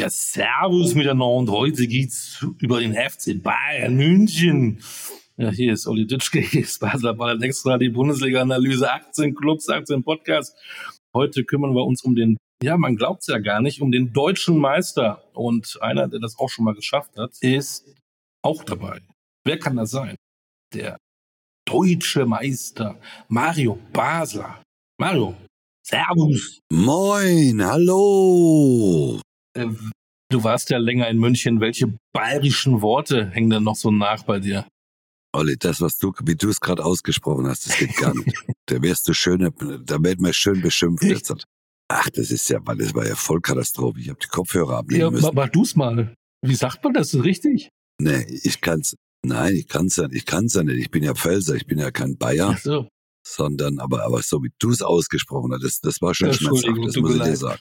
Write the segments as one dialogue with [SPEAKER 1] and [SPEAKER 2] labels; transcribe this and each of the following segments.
[SPEAKER 1] Ja, servus miteinander. Heute geht's über den FC Bayern München. Ja, hier ist Olli Dütschke, hier ist Basler Ball extra die Bundesliga-Analyse 18 Clubs, 18 Podcasts. Heute kümmern wir uns um den, ja, man glaubt's ja gar nicht, um den deutschen Meister. Und einer, der das auch schon mal geschafft hat, ist auch dabei. Wer kann das sein? Der deutsche Meister Mario Basler. Mario, Servus.
[SPEAKER 2] Moin, hallo.
[SPEAKER 1] Äh, du warst ja länger in München. Welche bayerischen Worte hängen denn noch so nach bei dir?
[SPEAKER 2] Olli, das, was du, wie du es gerade ausgesprochen hast, das geht gar nicht. da wärst du schön, da wird man schön beschimpft. Jetzt. Ach, das ist ja, weil das war ja Vollkatastrophe. Ich habe die Kopfhörer ablegen ja, müssen.
[SPEAKER 1] Mach du's mal. Wie sagt man das? Richtig?
[SPEAKER 2] Nee, ich kann's. Nein, ich kann's ja, ich kann's ja nicht. Ich bin ja Pfälzer, ich bin ja kein Bayer. Ach so. Sondern, aber, aber so wie du es ausgesprochen hast, das, das war schon ja, schmerzhaft, das muss ich dir sagen.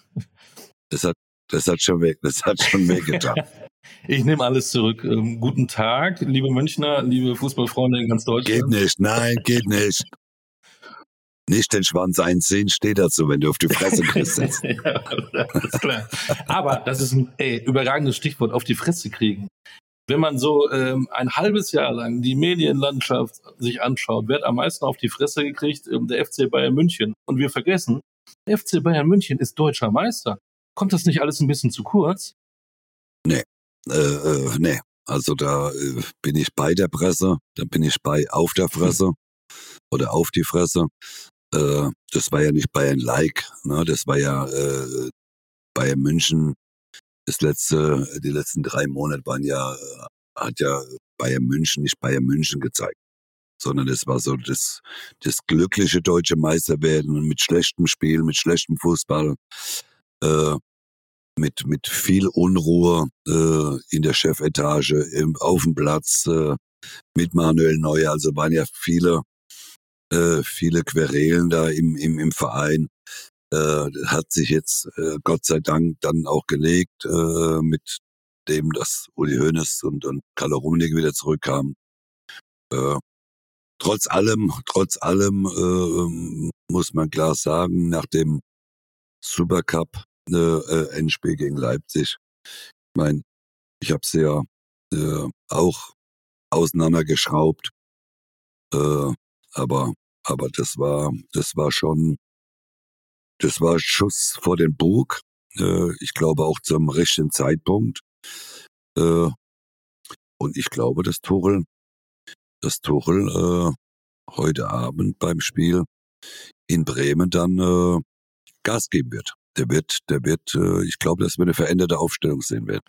[SPEAKER 2] Das hat, das hat schon weg, das hat schon wehgetan.
[SPEAKER 1] ich nehme alles zurück. Ähm, guten Tag, liebe Münchner, liebe Fußballfreunde in ganz Deutschland.
[SPEAKER 2] Geht nicht, nein, geht nicht. Nicht den Schwanz einziehen, steht dazu, wenn du auf die Fresse kriegst. ja,
[SPEAKER 1] klar. Aber das ist ein ey, überragendes Stichwort, auf die Fresse kriegen. Wenn man so ähm, ein halbes Jahr lang die Medienlandschaft sich anschaut, wird am meisten auf die Fresse gekriegt ähm, der FC Bayern München. Und wir vergessen, der FC Bayern München ist deutscher Meister. Kommt das nicht alles ein bisschen zu kurz?
[SPEAKER 2] Nee, äh, äh, nee. Also da äh, bin ich bei der Presse, da bin ich bei auf der Fresse oder auf die Fresse. Äh, das war ja nicht Bayern-like, ne? das war ja äh, Bayern München. Das letzte, die letzten drei Monate waren ja, äh, hat ja Bayern München nicht Bayern München gezeigt, sondern es war so das, das glückliche deutsche Meisterwerden mit schlechtem Spiel, mit schlechtem Fußball. Äh, mit, mit viel Unruhe äh, in der Chefetage, im, auf dem Platz, äh, mit Manuel Neuer. Also waren ja viele, äh, viele Querelen da im, im, im Verein. Äh, hat sich jetzt äh, Gott sei Dank dann auch gelegt, äh, mit dem, dass Uli Hoeneß und, und Kalle Rummenigge wieder zurückkamen. Äh, trotz allem, trotz allem äh, muss man klar sagen, nach dem Supercup äh, Endspiel gegen Leipzig. Ich meine, ich habe sie ja äh, auch auseinandergeschraubt, äh, aber aber das war das war schon das war Schuss vor den Bug. Äh, ich glaube auch zum richtigen Zeitpunkt. Äh, und ich glaube, dass Tuchel, dass Tuchel äh, heute Abend beim Spiel in Bremen dann äh, Gas geben wird der wird, der wird, äh, ich glaube, dass wir eine veränderte Aufstellung sehen werden.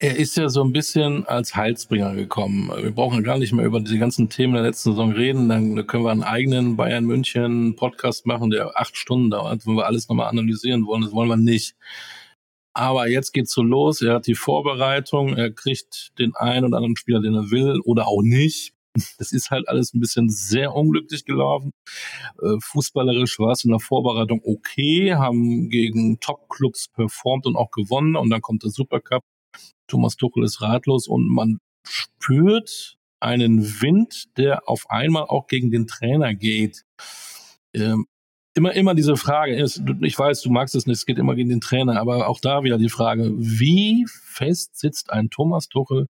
[SPEAKER 1] Er ist ja so ein bisschen als Heilsbringer gekommen. Wir brauchen gar nicht mehr über diese ganzen Themen der letzten Saison reden. Dann können wir einen eigenen Bayern München Podcast machen, der acht Stunden dauert, wenn wir alles nochmal analysieren wollen. Das wollen wir nicht. Aber jetzt geht's so los. Er hat die Vorbereitung. Er kriegt den einen oder anderen Spieler, den er will oder auch nicht. Das ist halt alles ein bisschen sehr unglücklich gelaufen. Äh, fußballerisch war es in der Vorbereitung okay, haben gegen Top-Clubs performt und auch gewonnen und dann kommt der Supercup. Thomas Tuchel ist ratlos und man spürt einen Wind, der auf einmal auch gegen den Trainer geht. Ähm, immer, immer diese Frage ist, ich weiß, du magst es nicht, es geht immer gegen den Trainer, aber auch da wieder die Frage, wie fest sitzt ein Thomas Tuchel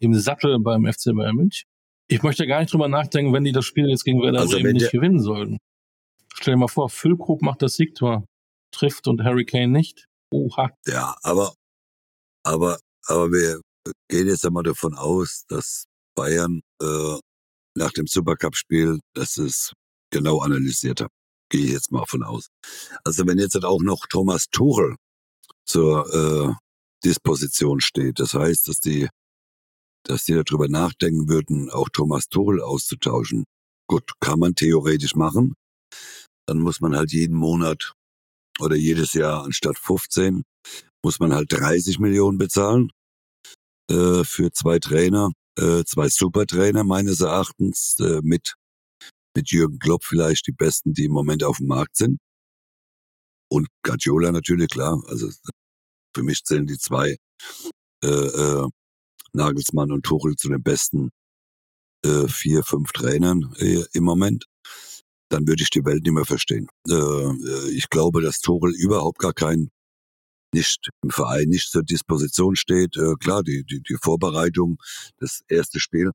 [SPEAKER 1] im Sattel beim FC Bayern München? Ich möchte gar nicht drüber nachdenken, wenn die das Spiel jetzt gegen Werder also Bremen nicht gewinnen sollten. Stell dir mal vor, Füllkrug macht das Siegtor, trifft und Harry Kane nicht. Oha.
[SPEAKER 2] Ja, aber, aber, aber wir gehen jetzt einmal davon aus, dass Bayern äh, nach dem Supercup-Spiel, dass es genau analysiert hat. Gehe ich jetzt mal von aus. Also wenn jetzt halt auch noch Thomas Tuchel zur äh, Disposition steht, das heißt, dass die dass die darüber nachdenken würden, auch Thomas Tuchel auszutauschen. Gut, kann man theoretisch machen. Dann muss man halt jeden Monat oder jedes Jahr anstatt 15 muss man halt 30 Millionen bezahlen äh, für zwei Trainer, äh, zwei Supertrainer meines Erachtens äh, mit mit Jürgen Klopp vielleicht die besten, die im Moment auf dem Markt sind. Und Guardiola natürlich klar. Also für mich zählen die zwei äh, äh, Nagelsmann und Tuchel zu den besten äh, vier, fünf Trainern äh, im Moment, dann würde ich die Welt nicht mehr verstehen. Äh, äh ich glaube, dass Tuchel überhaupt gar kein nicht im Verein nicht zur Disposition steht. Äh, klar, die, die, die Vorbereitung, das erste Spiel,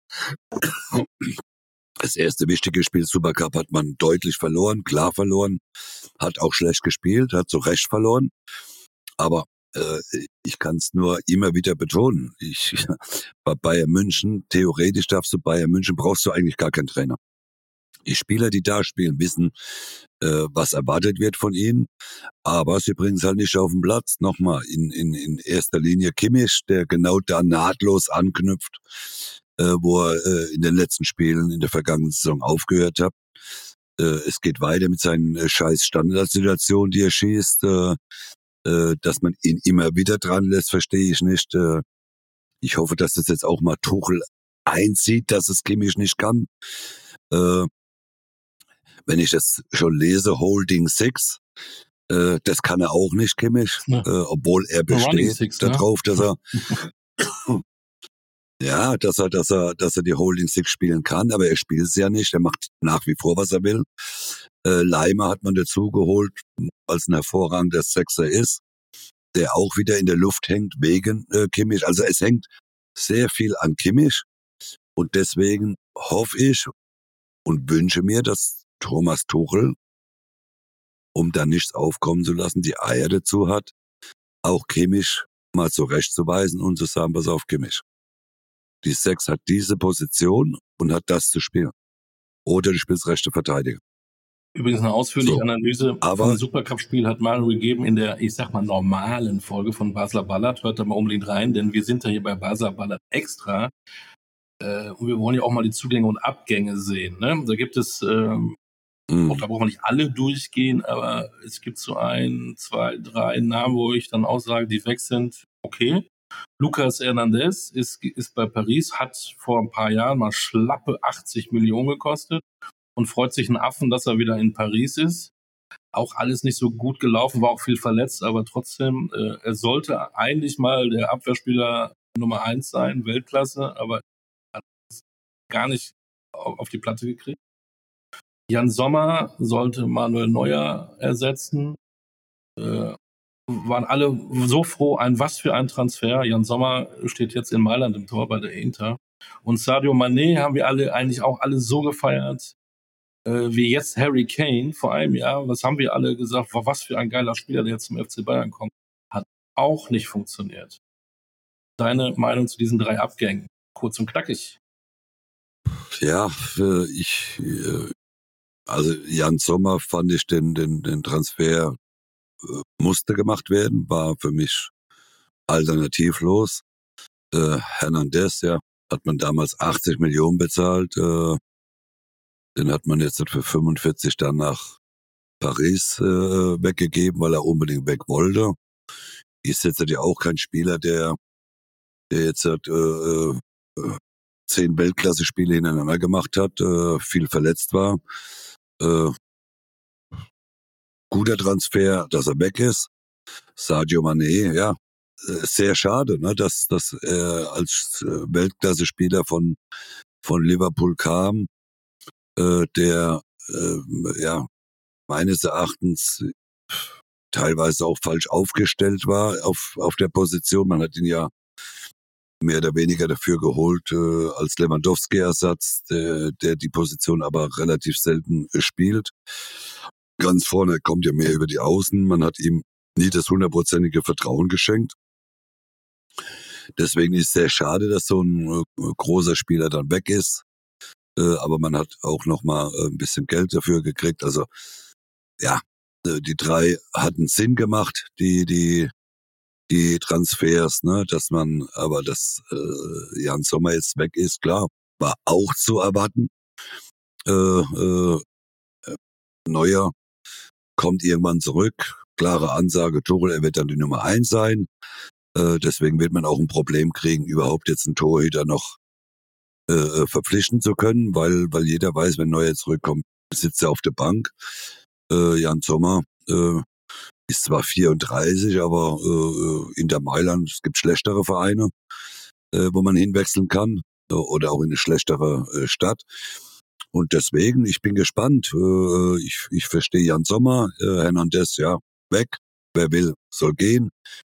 [SPEAKER 2] das erste wichtige Spiel Supercup hat man deutlich verloren, klar verloren, hat auch schlecht gespielt, hat zu Recht verloren. Aber ich kann es nur immer wieder betonen. Ich, bei Bayern München, theoretisch darfst du Bayern München, brauchst du eigentlich gar keinen Trainer. Die Spieler, die da spielen, wissen, äh, was erwartet wird von ihnen, aber sie bringen es halt nicht auf den Platz. Nochmal, in, in, in erster Linie Kimmich, der genau da nahtlos anknüpft, äh, wo er äh, in den letzten Spielen in der vergangenen Saison aufgehört hat. Äh, es geht weiter mit seinen äh, scheiß Standardsituationen, die er schießt. Äh, äh, dass man ihn immer wieder dran lässt, verstehe ich nicht. Äh, ich hoffe, dass das jetzt auch mal Tuchel einzieht, dass es Kimmich nicht kann. Äh, wenn ich das schon lese, Holding Six, äh, das kann er auch nicht, Kimmich, ja. äh, obwohl er besteht Six, darauf, ja. dass er ja, dass er, dass er, dass er die Holding Six spielen kann, aber er spielt es ja nicht. Er macht nach wie vor, was er will. Äh, Leimer hat man dazu geholt, als ein hervorragender Sechser ist, der auch wieder in der Luft hängt wegen äh, Kimmich. Also es hängt sehr viel an Kimmich und deswegen hoffe ich und wünsche mir, dass Thomas Tuchel, um da nichts aufkommen zu lassen, die Eier dazu hat, auch Kimmich mal zurechtzuweisen und zu sagen, pass auf Kimmich. Die Sechs hat diese Position und hat das zu spielen. Oder du spielst rechte Verteidiger.
[SPEAKER 1] Übrigens eine ausführliche so, Analyse aber, vom Supercup-Spiel hat Mario gegeben in der, ich sag mal, normalen Folge von Basler Ballard. Hört da mal unbedingt rein, denn wir sind ja hier bei Basler Ballard extra. Äh, und wir wollen ja auch mal die Zugänge und Abgänge sehen. Ne? Da gibt es, ähm, mhm. auch da brauchen wir nicht alle durchgehen, aber es gibt so ein, zwei, drei Namen, wo ich dann auch sage, die weg sind, okay. Lucas Hernandez ist, ist bei Paris, hat vor ein paar Jahren mal schlappe 80 Millionen gekostet und freut sich einen Affen, dass er wieder in Paris ist. Auch alles nicht so gut gelaufen, war auch viel verletzt, aber trotzdem, äh, er sollte eigentlich mal der Abwehrspieler Nummer eins sein, Weltklasse, aber hat es gar nicht auf die Platte gekriegt. Jan Sommer sollte Manuel Neuer ersetzen. Äh, waren alle so froh, ein was für ein Transfer. Jan Sommer steht jetzt in Mailand im Tor bei der Inter. Und Sadio Mané haben wir alle eigentlich auch alle so gefeiert wie jetzt Harry Kane vor einem Jahr, was haben wir alle gesagt, was für ein geiler Spieler, der jetzt zum FC Bayern kommt, hat auch nicht funktioniert. Deine Meinung zu diesen drei Abgängen? Kurz und knackig.
[SPEAKER 2] Ja, ich, äh, also Jan Sommer fand ich den, den, den Transfer äh, musste gemacht werden, war für mich alternativlos. Äh, Hernandez, ja, hat man damals 80 Millionen bezahlt. Äh, den hat man jetzt für 45 dann nach Paris äh, weggegeben, weil er unbedingt weg wollte. Ist jetzt ja auch kein Spieler, der, der jetzt hat, äh, äh, zehn Weltklasse-Spiele hintereinander gemacht hat, äh, viel verletzt war. Äh, guter Transfer, dass er weg ist. Sadio Mané, ja, äh, sehr schade, ne, dass, dass er als äh, Weltklasse-Spieler von, von Liverpool kam äh, der äh, ja meines Erachtens teilweise auch falsch aufgestellt war auf, auf der Position. Man hat ihn ja mehr oder weniger dafür geholt äh, als Lewandowski-Ersatz, der, der die Position aber relativ selten äh, spielt. Ganz vorne kommt ja mehr über die Außen. Man hat ihm nie das hundertprozentige Vertrauen geschenkt. Deswegen ist es sehr schade, dass so ein äh, großer Spieler dann weg ist äh, aber man hat auch noch mal äh, ein bisschen Geld dafür gekriegt. Also ja, äh, die drei hatten Sinn gemacht, die die die Transfers, ne, dass man, aber dass äh, Jan Sommer jetzt weg ist, klar, war auch zu erwarten. Äh, äh, Neuer kommt irgendwann zurück, klare Ansage, Tuchel, er wird dann die Nummer eins sein. Äh, deswegen wird man auch ein Problem kriegen, überhaupt jetzt einen Torhüter noch äh, äh, verpflichten zu können, weil, weil jeder weiß, wenn Neuer zurückkommt, sitzt er auf der Bank. Äh, Jan Sommer äh, ist zwar 34, aber äh, in der Mailand, es gibt schlechtere Vereine, äh, wo man hinwechseln kann äh, oder auch in eine schlechtere äh, Stadt. Und deswegen, ich bin gespannt. Äh, ich, ich verstehe Jan Sommer, äh, Hernandez, ja, weg. wer will, soll gehen.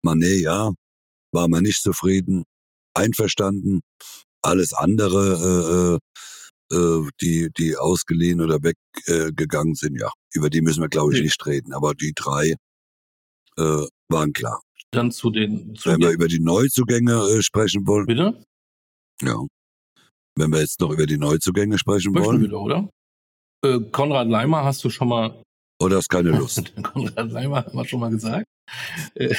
[SPEAKER 2] Mané, ja, war man nicht zufrieden, einverstanden. Alles andere, äh, äh, äh, die, die ausgeliehen oder weggegangen äh, sind, ja, über die müssen wir, glaube ich, nicht reden. Aber die drei äh, waren klar.
[SPEAKER 1] Dann zu den. Zu
[SPEAKER 2] Wenn wir über die Neuzugänge äh, sprechen wollen.
[SPEAKER 1] Bitte?
[SPEAKER 2] Ja. Wenn wir jetzt noch über die Neuzugänge sprechen
[SPEAKER 1] Möchten
[SPEAKER 2] wollen.
[SPEAKER 1] wieder, oder? Äh, Konrad Leimer hast du schon mal.
[SPEAKER 2] Oder hast keine Lust?
[SPEAKER 1] Konrad Leimer haben wir schon mal gesagt. Äh,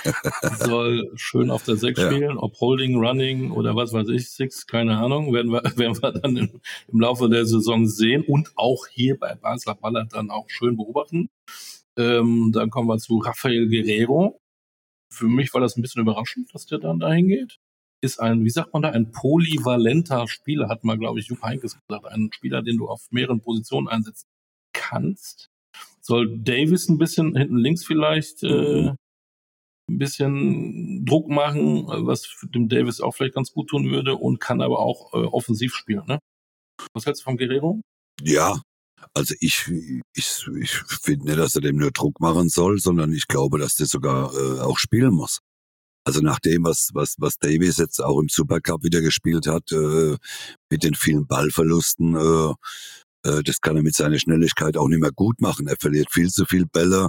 [SPEAKER 1] soll schön auf der Sechs
[SPEAKER 2] Ja.
[SPEAKER 1] spielen, ob Holding, Running oder was weiß ich, Six, keine Ahnung, werden wir, werden wir dann im, im Laufe der Saison sehen und auch hier bei Basler Ballard dann auch schön beobachten. Ähm, dann kommen wir zu Rafael Guerrero. Für mich war das ein bisschen überraschend, dass der dann dahin geht. Ist ein, wie sagt man da, ein polyvalenter Spieler, hat mal, glaube ich, Jupp Heynckes gesagt. Ein Spieler, den du auf mehreren Positionen einsetzen kannst. Soll Davis ein bisschen hinten links vielleicht äh, ein bisschen Druck machen, was dem Davis auch vielleicht ganz gut tun würde und kann aber auch äh, offensiv spielen. Ne? Was hältst du von Guerrero?
[SPEAKER 2] Ja, also ich, ich, ich finde nicht, dass er dem nur Druck machen soll, sondern ich glaube, dass der sogar äh, auch spielen muss. Also nach dem, was, was, was Davies jetzt auch im Supercup wieder gespielt hat, äh, mit den vielen Ballverlusten, äh, das kann er mit seiner Schnelligkeit auch nicht mehr gut machen. Er verliert viel zu viel Bälle,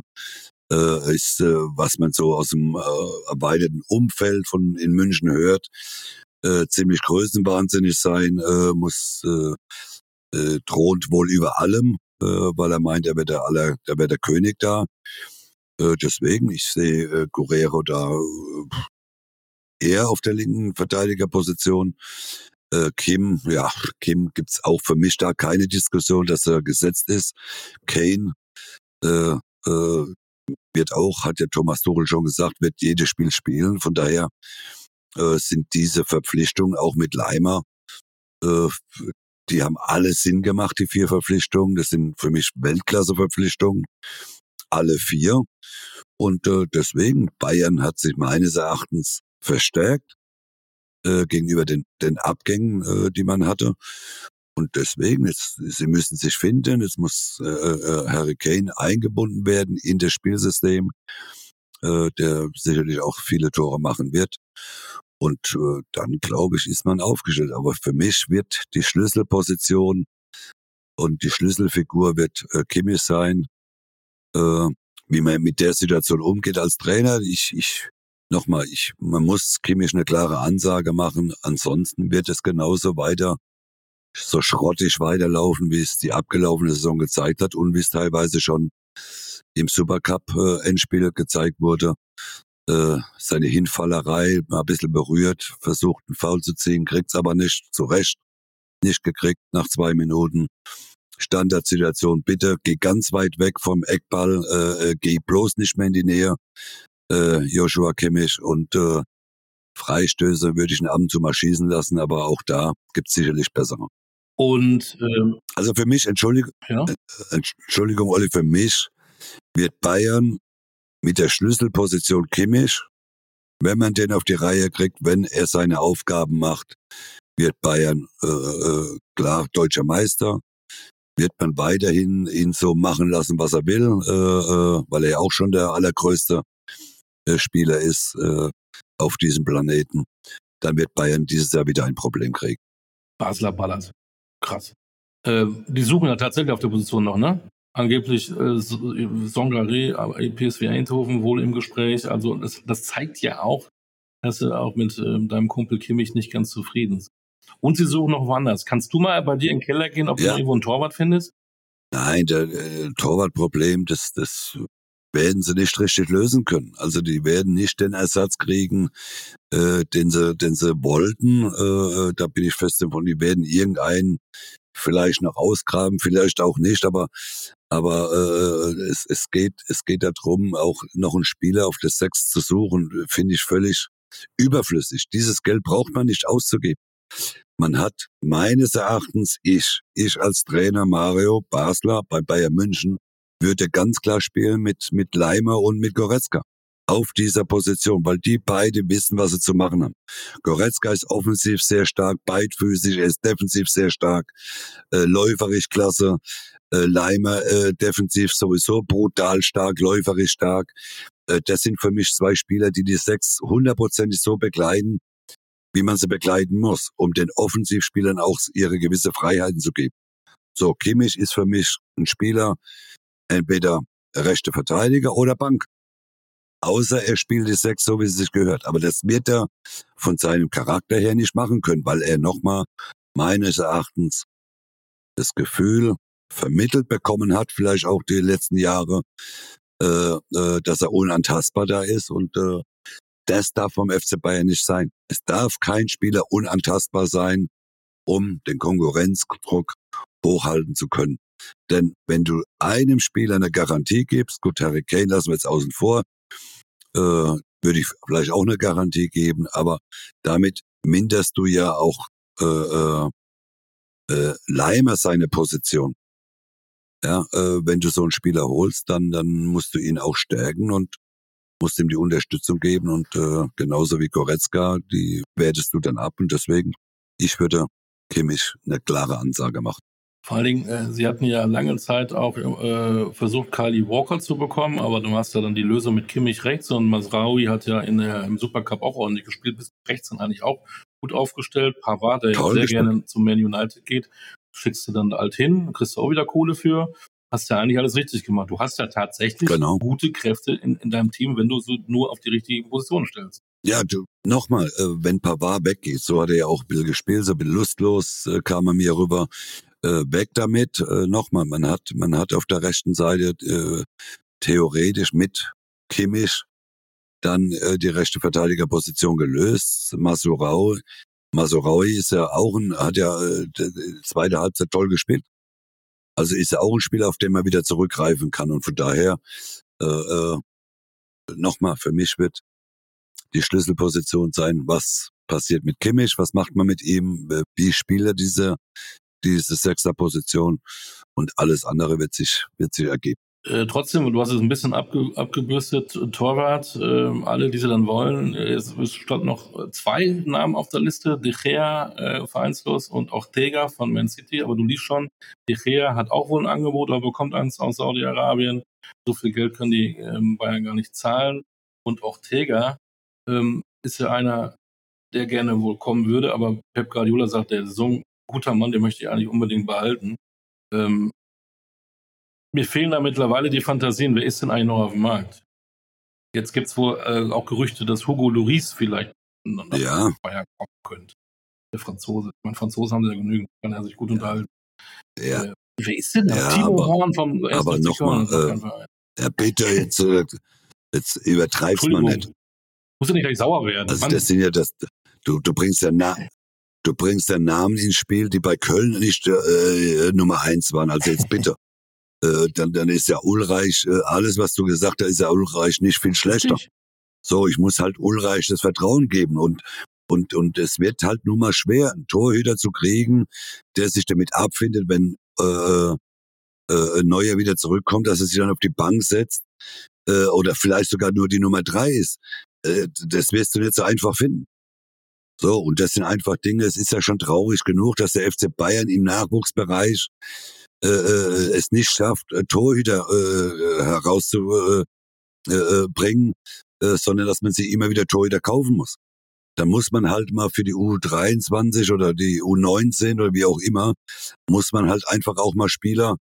[SPEAKER 2] äh, ist, äh, was man so aus dem äh, erweiterten Umfeld von in München hört, äh, ziemlich größenwahnsinnig sein, äh, muss äh, äh, thront wohl über allem, äh, weil er meint, er wird der aller, der wird der König da. Äh, deswegen, ich sehe äh, Guerrero da äh, eher auf der linken Verteidigerposition. Äh, Kim, ja, Kim gibt's auch für mich da keine Diskussion, dass er gesetzt ist. Kane äh, äh, wird auch, hat ja Thomas Tuchel schon gesagt, wird jedes Spiel spielen. Von daher äh, sind diese Verpflichtungen auch mit Leimer äh, die haben alle Sinn gemacht, die vier Verpflichtungen. Das sind für mich Weltklasse-Verpflichtungen. Alle vier. Und äh, deswegen, Bayern hat sich meines Erachtens verstärkt äh, gegenüber den, den Abgängen, äh, die man hatte. Und deswegen, jetzt, sie müssen sich finden, jetzt muss äh, äh, Harry Kane eingebunden werden in das Spielsystem, äh, der sicherlich auch viele Tore machen wird. Und äh, dann, glaube ich, ist man aufgestellt. Aber für mich wird die Schlüsselposition und die Schlüsselfigur wird äh, Kimmich sein. Äh, wie man mit der Situation umgeht als Trainer, ich, ich nochmal, ich, man muss Kimmich eine klare Ansage machen. Ansonsten wird es genauso weiter so schrottig weiterlaufen, wie es die abgelaufene Saison gezeigt hat und wie es teilweise schon im Supercup-Endspiel gezeigt wurde äh, seine Hinfallerei mal ein bisschen berührt, versucht einen Foul zu ziehen, kriegt's aber nicht, zu Recht, nicht gekriegt nach zwei Minuten. Standardsituation, bitte geh ganz weit weg vom Eckball, äh, äh, geh bloß nicht mehr in die Nähe, äh, Joshua Kimmich und äh, Freistöße würde ich ihn ab und zu mal schießen lassen, aber auch da gibt's sicherlich bessere.
[SPEAKER 1] Und ähm,
[SPEAKER 2] Also für mich, Entschuldigung,
[SPEAKER 1] ja,
[SPEAKER 2] Entschuldigung, Olli, für mich wird Bayern mit der Schlüsselposition Kimmich, wenn man den auf die Reihe kriegt, wenn er seine Aufgaben macht, wird Bayern äh, äh, klar deutscher Meister. Wird man weiterhin ihn so machen lassen, was er will, äh, äh, weil er ja auch schon der allergrößte äh, Spieler ist äh, auf diesem Planeten, dann wird Bayern dieses Jahr wieder ein Problem kriegen.
[SPEAKER 1] Basler Ballers. Krass. Äh, die suchen ja tatsächlich auf der Position noch, ne? Angeblich äh, Songaré, aber PSV Eindhoven wohl im Gespräch. Also das, das zeigt ja auch, dass sie auch mit äh, deinem Kumpel Kimmich nicht ganz zufrieden sind. Und sie suchen noch woanders. Kannst du mal bei dir in den Keller gehen, ob du
[SPEAKER 2] Ja.
[SPEAKER 1] noch irgendwo einen Torwart findest?
[SPEAKER 2] Nein, der äh, Torwartproblem, das, das werden sie nicht richtig lösen können. Also die werden nicht den Ersatz kriegen, äh, den sie, den sie wollten. Äh, da bin ich fest davon. Die werden irgendeinen vielleicht noch ausgraben, vielleicht auch nicht. Aber aber äh, es, es geht es geht darum, auch noch einen Spieler auf das Sechs zu suchen. Finde ich völlig überflüssig. Dieses Geld braucht man nicht auszugeben. Man hat meines Erachtens, ich, ich als Trainer Mario Basler bei Bayern München, würde ganz klar spielen mit, mit Leimer und mit Goretzka. Auf dieser Position, weil die beide wissen, was sie zu machen haben. Goretzka ist offensiv sehr stark, beidfüßig, er ist defensiv sehr stark, äh, läuferisch klasse. Äh, Leimer äh, defensiv sowieso brutal stark, läuferisch stark. äh, das sind für mich zwei Spieler, die die sechs hundertprozentig so begleiten, wie man sie begleiten muss, um den Offensivspielern auch ihre gewisse Freiheiten zu geben. So, Kimmich ist für mich ein Spieler, entweder rechte Verteidiger oder Bank. Außer er spielt die Sechs so, wie es sich gehört. Aber das wird er von seinem Charakter her nicht machen können, weil er nochmal meines Erachtens das Gefühl vermittelt bekommen hat, vielleicht auch die letzten Jahre, äh, äh, dass er unantastbar da ist und äh, das darf vom FC Bayern nicht sein. Es darf kein Spieler unantastbar sein, um den Konkurrenzdruck hochhalten zu können. Denn wenn du einem Spieler eine Garantie gibst, gut, Harry Kane lassen wir jetzt außen vor, äh, würde ich vielleicht auch eine Garantie geben, aber damit minderst du ja auch äh, äh, äh, Leimer seine Position. Ja, äh, wenn du so einen Spieler holst, dann, dann musst du ihn auch stärken und musst ihm die Unterstützung geben und äh, genauso wie Goretzka, die wertest du dann ab und deswegen, ich würde Kimmich eine klare Ansage machen.
[SPEAKER 1] Vor allen Dingen, äh, sie hatten ja lange Zeit auch äh, versucht, Kylie Walker zu bekommen, aber du hast ja dann die Lösung mit Kimmich rechts und Masraoui hat ja in der, im Supercup auch ordentlich gespielt, bis rechts dann eigentlich auch gut aufgestellt. Pavard, der Toll, sehr gerne zum Man United geht, schickst du dann halt hin, kriegst du auch wieder Kohle für. Hast ja eigentlich alles richtig gemacht. Du hast ja tatsächlich genau. gute Kräfte in, in deinem Team, wenn du so nur auf die richtige Position stellst.
[SPEAKER 2] Ja, du, nochmal, äh, wenn Pavard weggeht, so hat er ja auch bisschen gespielt, so ein bisschen lustlos äh, kam er mir rüber äh, weg damit. Äh, Nochmal, man hat, man hat auf der rechten Seite äh, theoretisch mit Kimmich dann äh, die rechte Verteidigerposition gelöst. Masurau, Masuraui ist ja auch ein, hat ja äh, zweite Halbzeit toll gespielt. Also ist er auch ein Spieler, auf den man wieder zurückgreifen kann. Und von daher, äh, äh, nochmal, für mich wird die Schlüsselposition sein, was passiert mit Kimmich, was macht man mit ihm, wie spielt er diese, diese Sechster-Position und alles andere wird sich, wird sich ergeben.
[SPEAKER 1] Äh, trotzdem, du hast es ein bisschen abge, abgebürstet, Torwart, äh, alle, die sie dann wollen. Es, stand noch zwei Namen auf der Liste, De Gea, äh, vereinslos und auch Tega von Man City, aber du liest schon, De Gea hat auch wohl ein Angebot, aber bekommt eins aus Saudi-Arabien. So viel Geld können die ähm, Bayern gar nicht zahlen. Und auch Tega ähm, ist ja einer, der gerne wohl kommen würde, aber Pep Guardiola sagt, der ein guter Mann, den möchte ich eigentlich unbedingt behalten. Ähm, mir fehlen da mittlerweile die Fantasien. Wer ist denn eigentlich noch auf dem Markt? Jetzt gibt es wohl äh, auch Gerüchte, dass Hugo Loris vielleicht
[SPEAKER 2] ja.
[SPEAKER 1] Bayern kommen könnte. Der Franzose. Mein Franzose haben sie ja genügend, kann er sich gut unterhalten.
[SPEAKER 2] Ja. Äh,
[SPEAKER 1] wer ist denn da? Ja, Timo aber, Horn vom
[SPEAKER 2] Aber nochmal, äh, Herr Peter, jetzt, äh, jetzt übertreibst man nicht.
[SPEAKER 1] Muss ja nicht gleich sauer werden.
[SPEAKER 2] Also das sind ja das, du, du bringst ja na, du bringst ja Namen ins Spiel, die bei Köln nicht äh, Nummer eins waren. Also jetzt bitte. äh, dann, dann ist ja Ulreich, äh, alles, was du gesagt hast, ist ja Ulreich nicht viel schlechter. Richtig. So, ich muss halt Ulreich das Vertrauen geben und und und es wird halt nun mal schwer, einen Torhüter zu kriegen, der sich damit abfindet, wenn äh, äh, Neuer wieder zurückkommt, dass er sich dann auf die Bank setzt äh, oder vielleicht sogar nur die Nummer drei ist. Äh, das wirst du nicht so einfach finden. So, und das sind einfach Dinge, es ist ja schon traurig genug, dass der FC Bayern im Nachwuchsbereich äh, äh, es nicht schafft, äh, Torhüter äh, herauszubringen, äh, äh, sondern dass man sich immer wieder Torhüter kaufen muss. Da muss man halt mal für die U23 oder die U19 oder wie auch immer, muss man halt einfach auch mal Spieler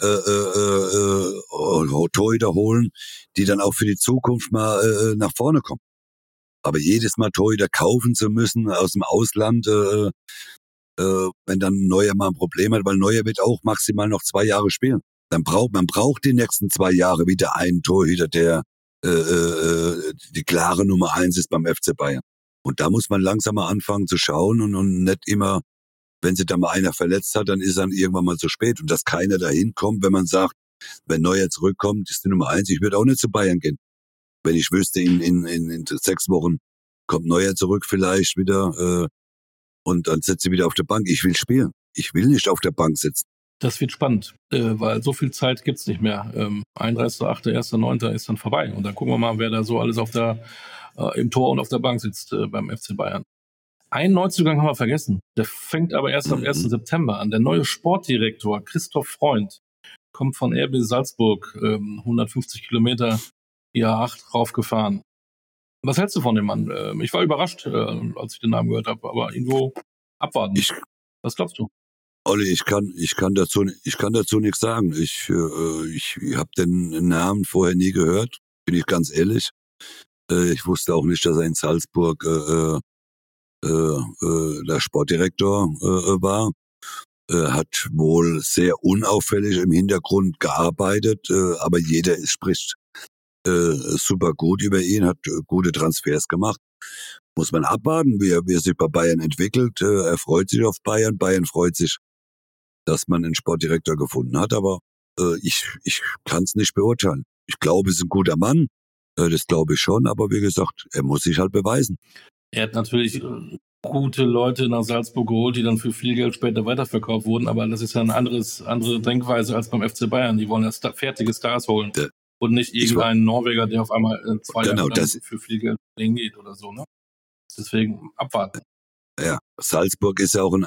[SPEAKER 2] äh, äh, äh, Torhüter holen, die dann auch für die Zukunft mal äh, nach vorne kommen. Aber jedes Mal Torhüter kaufen zu müssen aus dem Ausland, äh, äh, wenn dann Neuer mal ein Problem hat, weil Neuer wird auch maximal noch zwei Jahre spielen. Dann braucht man braucht die nächsten zwei Jahre wieder einen Torhüter, der äh, äh, die klare Nummer eins ist beim FC Bayern. Und da muss man langsam mal anfangen zu schauen und, und nicht immer, wenn sich da mal einer verletzt hat, dann ist dann irgendwann mal zu spät und dass keiner dahin kommt, wenn man sagt, wenn Neuer zurückkommt, ist die Nummer eins. Ich würde auch nicht zu Bayern gehen wenn ich wüsste, in, in, in, in sechs Wochen kommt Neuer zurück vielleicht wieder äh, und dann sitzt sie wieder auf der Bank. Ich will spielen. Ich will nicht auf der Bank sitzen.
[SPEAKER 1] Das wird spannend, äh, weil so viel Zeit gibt's nicht mehr. Ähm, 31.8., 1.9. ist dann vorbei. Und dann gucken wir mal, wer da so alles auf der, äh, im Tor und auf der Bank sitzt äh, beim FC Bayern. Einen Neuzugang haben wir vergessen. Der fängt aber erst am 1. Mhm. September an. Der neue Sportdirektor Christoph Freund kommt von RB Salzburg, ähm, 150 Kilometer IA8 raufgefahren. Was hältst du von dem Mann? Ähm, ich war überrascht, äh, als ich den Namen gehört habe, aber irgendwo abwarten.
[SPEAKER 2] Ich,
[SPEAKER 1] Was glaubst du?
[SPEAKER 2] Olli, ich kann, ich kann dazu, ich kann dazu nichts sagen. Ich, äh, ich habe den Namen vorher nie gehört, bin ich ganz ehrlich. Äh, ich wusste auch nicht, dass er in Salzburg der Sportdirektor war. Hat wohl sehr unauffällig im Hintergrund gearbeitet, aber jeder spricht äh, super gut über ihn, hat äh, gute Transfers gemacht. Muss man abwarten, wie er, wie er sich bei Bayern entwickelt. Äh, er freut sich auf Bayern. Bayern freut sich, dass man einen Sportdirektor gefunden hat, aber äh, ich, ich kann es nicht beurteilen. Ich glaube, es ist ein guter Mann. Äh, das glaube ich schon, aber wie gesagt, er muss sich halt beweisen.
[SPEAKER 1] Er hat natürlich äh, gute Leute nach Salzburg geholt, die dann für viel Geld später weiterverkauft wurden, aber das ist ja eine anderes, andere Denkweise als beim FC Bayern. Die wollen ja Star fertige Stars holen.
[SPEAKER 2] Der-
[SPEAKER 1] und nicht
[SPEAKER 2] Ich
[SPEAKER 1] irgendeinen Norweger, der auf einmal äh, zwei
[SPEAKER 2] Genau,
[SPEAKER 1] Jahre für viel Geld hingeht oder so, ne? Deswegen abwarten.
[SPEAKER 2] Ja, Salzburg ist ja auch ein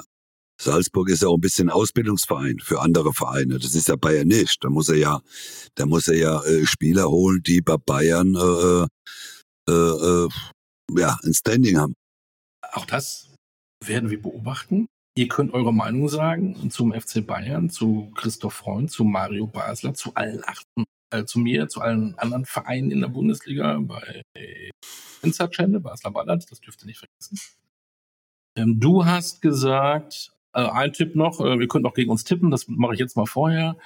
[SPEAKER 2] Salzburg ist ja auch ein bisschen Ausbildungsverein für andere Vereine. Das ist ja Bayern nicht. Da muss er ja, da muss er ja äh, Spieler holen, die bei Bayern äh, äh, äh, ja ein Standing haben.
[SPEAKER 1] Auch das werden wir beobachten. Ihr könnt eure Meinung sagen zum FC Bayern, zu Christoph Freund, zu Mario Basler, zu allen achten, äh, zu mir, zu allen anderen Vereinen in der Bundesliga, bei Insta Channel, Basler Ballard, das dürft ihr nicht vergessen. Ähm, du hast gesagt, äh, ein Tipp noch, äh, wir könnt auch gegen uns tippen, das mache ich jetzt mal vorher.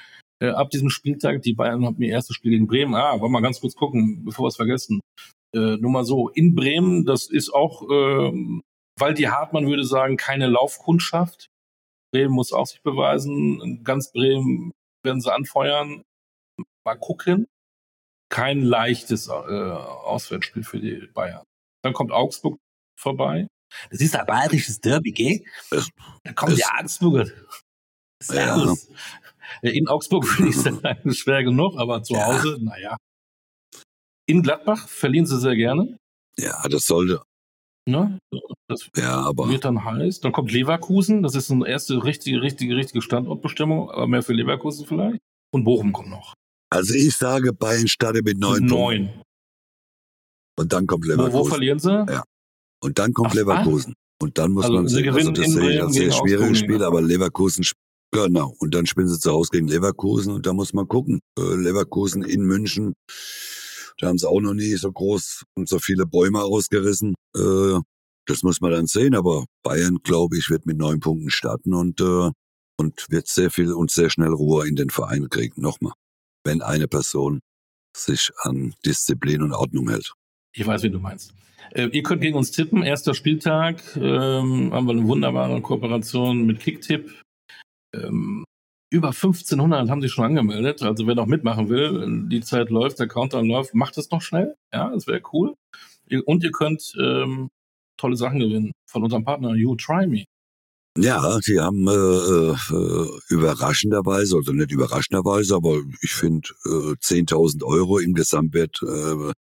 [SPEAKER 1] Äh, ab diesem Spieltag, die Bayern haben ihr erstes Spiel gegen Bremen. Ah, wollen wir mal ganz kurz gucken, bevor wir es vergessen. Äh, nur mal so, in Bremen, das ist auch, ähm, weil die Hartmann würde sagen, keine Laufkundschaft. Bremen muss auch sich beweisen. Ganz Bremen werden sie anfeuern. Mal gucken. Kein leichtes äh, Auswärtsspiel für die Bayern. Dann kommt Augsburg vorbei. Das ist ein bayerisches Derby, gell?
[SPEAKER 2] Es-
[SPEAKER 1] Da kommen die Augsburger. Servus. In Augsburg finde ich es schwer genug, aber zu
[SPEAKER 2] Ja.
[SPEAKER 1] Hause, naja. In Gladbach verlieren sie sehr gerne.
[SPEAKER 2] Ja, das sollte.
[SPEAKER 1] Ne? Das
[SPEAKER 2] Ja, aber
[SPEAKER 1] wird dann heiß. Dann kommt Leverkusen. Das ist eine erste richtige, richtige, richtige Standortbestimmung, aber mehr für Leverkusen vielleicht. Und Bochum kommt noch.
[SPEAKER 2] Also ich sage, Bayern startet mit neun, Punkten.
[SPEAKER 1] Neun.
[SPEAKER 2] und dann kommt
[SPEAKER 1] Wo, wo
[SPEAKER 2] Leverkusen
[SPEAKER 1] verlieren sie?
[SPEAKER 2] Ja. und dann kommt
[SPEAKER 1] Ach,
[SPEAKER 2] Leverkusen und dann muss
[SPEAKER 1] Also
[SPEAKER 2] man sehen, also
[SPEAKER 1] gewinnen
[SPEAKER 2] das
[SPEAKER 1] in
[SPEAKER 2] sehe ich
[SPEAKER 1] Bremen
[SPEAKER 2] als sehr schwieriges Spiel, aber Leverkusen genau und dann spielen sie zu Hause gegen Leverkusen und da muss man gucken. Äh, Leverkusen in München, da haben sie auch noch nie so groß und so viele Bäume ausgerissen. Äh, das muss man dann sehen, aber Bayern, glaube ich, wird mit neun Punkten starten und äh, und wird sehr viel und sehr schnell Ruhe in den Verein kriegen. Nochmal, wenn eine Person sich an Disziplin und Ordnung hält.
[SPEAKER 1] Ich weiß, wie du meinst. Äh, ihr könnt gegen uns tippen. Erster Spieltag. Ähm, haben wir eine wunderbare Kooperation mit Kicktipp. Ähm, über 1500 haben sich schon angemeldet. Also wer noch mitmachen will, die Zeit läuft, der Countdown läuft, macht es noch schnell. Ja, das wäre cool. Und ihr könnt ähm, tolle Sachen gewinnen von unserem Partner You Try Me.
[SPEAKER 2] Ja, die haben äh, äh, überraschenderweise, also nicht überraschenderweise, aber ich finde äh, 10.000 Euro im Gesamtwert, äh,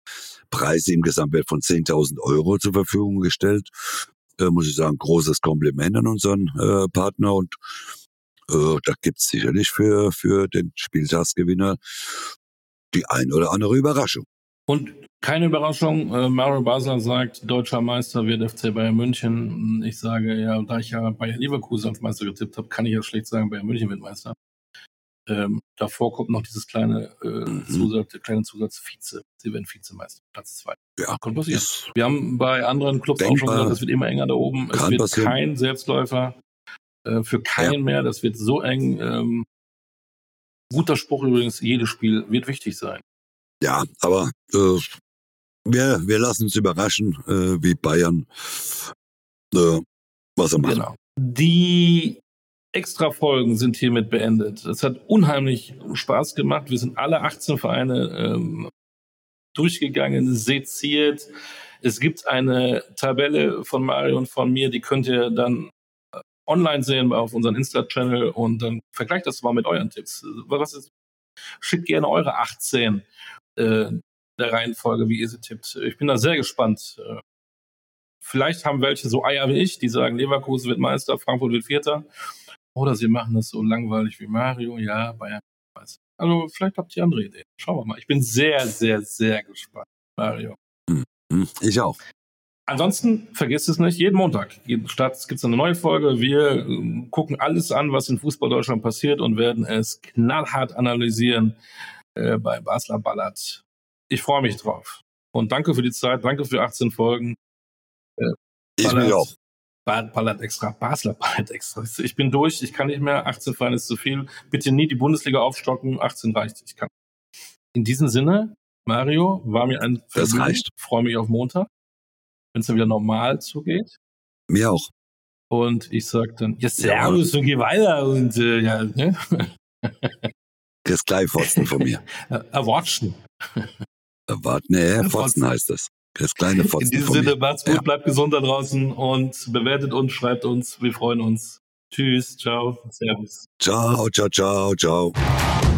[SPEAKER 2] Preise im Gesamtwert von 10.000 Euro zur Verfügung gestellt. Äh, muss ich sagen, großes Kompliment an unseren äh, Partner und äh, da gibt's sicherlich für, für den Spieltagsgewinner die ein oder andere Überraschung.
[SPEAKER 1] Und keine Überraschung, äh, Mario Basler sagt, deutscher Meister wird FC Bayern München. Ich sage ja, da ich ja Bayern Leverkusen als Meister getippt habe, kann ich ja schlecht sagen, Bayern München wird Meister. Ähm, davor kommt noch dieses kleine äh,
[SPEAKER 2] Mhm.
[SPEAKER 1] Zusatz, der kleine Zusatz Vize. Sie werden Vizemeister, Platz zwei.
[SPEAKER 2] Ja,
[SPEAKER 1] Kann passieren. Wir haben bei anderen Clubs auch schon gesagt, es wird immer enger da oben. Es wird
[SPEAKER 2] passieren.
[SPEAKER 1] kein Selbstläufer äh, für keinen mehr. Das wird so eng. Ähm, guter Spruch übrigens, jedes Spiel wird wichtig sein.
[SPEAKER 2] ja, aber äh, wir, wir lassen uns überraschen, äh, wie Bayern äh, was er macht.
[SPEAKER 1] Genau. Die Extra-Folgen sind hiermit beendet. Es hat unheimlich Spaß gemacht. Wir sind alle 18 Vereine ähm, durchgegangen, seziert. Es gibt eine Tabelle von Mario und von mir, die könnt ihr dann äh, online sehen auf unserem Insta-Channel und dann vergleicht das mal mit euren Tipps. Was ist, schickt gerne eure 18 äh, der Reihenfolge, wie ihr sie tippt. Ich bin da sehr gespannt. Vielleicht haben welche so Eier wie ich, die sagen, Leverkusen wird Meister, Frankfurt wird Vierter. Oder sie machen es so langweilig wie Mario, ja, Bayern. Also vielleicht habt ihr andere Ideen. Schauen wir mal. Ich bin sehr, sehr, sehr gespannt, Mario.
[SPEAKER 2] Hm, hm, ich auch.
[SPEAKER 1] Ansonsten vergesst es nicht, jeden Montag gibt es eine neue Folge. Wir äh, gucken alles an, was in Fußball Deutschland passiert und werden es knallhart analysieren äh, bei Basler Ballard. Ich freue mich drauf. Und danke für die Zeit, danke für 18 Folgen.
[SPEAKER 2] Äh, ich mich auch.
[SPEAKER 1] Ballard extra, Basler Ballard extra. Ich bin durch, ich kann nicht mehr. 18 Vereine ist zu viel. Bitte nie die Bundesliga aufstocken. 18 reicht. Ich kann. In diesem Sinne, Mario, war mir ein
[SPEAKER 2] Vergnügen. Das reicht.
[SPEAKER 1] Freue mich auf Montag wenn es dann wieder normal zugeht.
[SPEAKER 2] Mir auch.
[SPEAKER 1] Und ich sage dann, ja, servus ja. und geh weiter und äh, ja, ne?
[SPEAKER 2] Das Kleinfotzen von mir.
[SPEAKER 1] Erwatschen.
[SPEAKER 2] Erwarten, nee, Fotzen heißt das. Das kleine Fotzen.
[SPEAKER 1] In diesem Sinne, macht's gut, ja. bleibt gesund da draußen und bewertet uns, schreibt uns. Wir freuen uns. Tschüss, ciao, servus.
[SPEAKER 2] Ciao, ciao, ciao, ciao.